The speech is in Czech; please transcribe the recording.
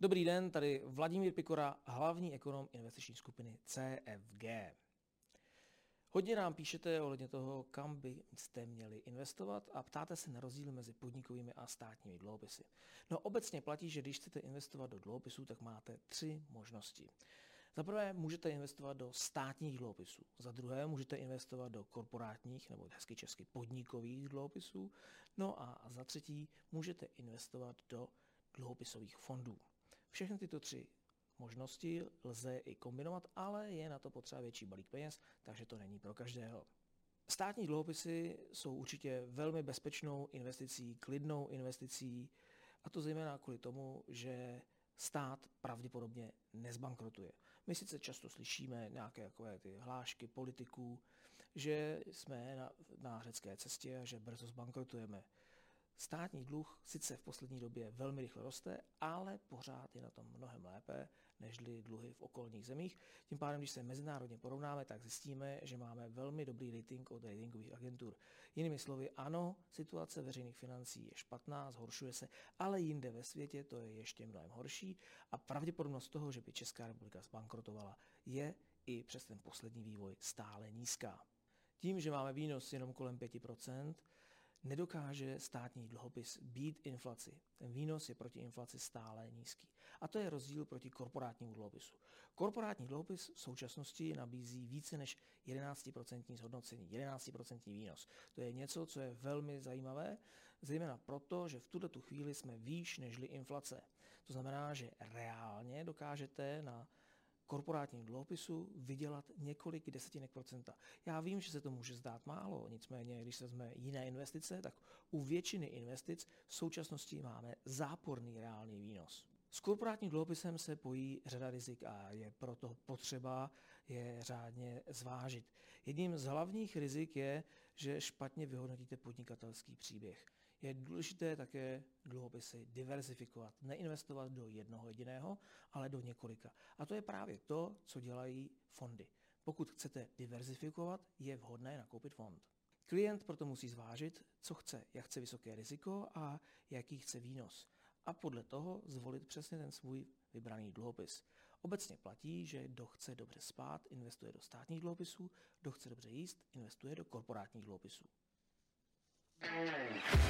Dobrý den, tady Vladimír Pikora, hlavní ekonom investiční skupiny CFG. Hodně nám píšete ohledně toho, kam byste měli investovat a ptáte se na rozdíl mezi podnikovými a státními dluhopisy. No obecně platí, že když chcete investovat do dluhopisů, tak máte tři možnosti. Za prvé můžete investovat do státních dluhopisů, za druhé můžete investovat do korporátních nebo hezky česky podnikových dluhopisů, no a za třetí můžete investovat do dluhopisových fondů. Všechny tyto tři možnosti lze i kombinovat, ale je na to potřeba větší balík peněz, takže to není pro každého. Státní dluhopisy jsou určitě velmi bezpečnou investicí, klidnou investicí, a to zejména kvůli tomu, že stát pravděpodobně nezbankrotuje. My sice často slyšíme nějaké takové ty hlášky politiků, že jsme na, na řecké cestě a že brzo zbankrotujeme. Státní dluh sice v poslední době velmi rychle roste, ale pořád je na tom mnohem lépe než dluhy v okolních zemích. Tím pádem, když se mezinárodně porovnáme, tak zjistíme, že máme velmi dobrý rating od ratingových agentur. Jinými slovy, ano, situace veřejných financí je špatná, zhoršuje se, ale jinde ve světě to je ještě mnohem horší a pravděpodobnost toho, že by Česká republika zbankrotovala, je i přes ten poslední vývoj stále nízká. Tím, že máme výnos jenom kolem 5%, nedokáže státní dluhopis být inflaci. Ten výnos je proti inflaci stále nízký. A to je rozdíl proti korporátnímu dluhopisu. Korporátní dluhopis v současnosti nabízí více než 11% zhodnocení, 11% výnos. To je něco, co je velmi zajímavé, zejména proto, že v tuto tu chvíli jsme výš nežli inflace. To znamená, že reálně dokážete na korporátním dluhopisu vydělat několik desetinek procenta. Já vím, že se to může zdát málo, nicméně, když se vezme jiné investice, tak u většiny investic v současnosti máme záporný reálný výnos. S korporátním dluhopisem se pojí řada rizik a je proto potřeba je řádně zvážit. Jedním z hlavních rizik je, že špatně vyhodnotíte podnikatelský příběh. Je důležité také dluhopisy diversifikovat, neinvestovat do jednoho jediného, ale do několika. A to je právě to, co dělají fondy. Pokud chcete diversifikovat, je vhodné nakoupit fond. Klient proto musí zvážit, co chce, jak chce vysoké riziko a jaký chce výnos. A podle toho zvolit přesně ten svůj vybraný dluhopis. Obecně platí, že kdo chce dobře spát, investuje do státních dluhopisů, kdo chce dobře jíst, investuje do korporátních dluhopisů. Mm.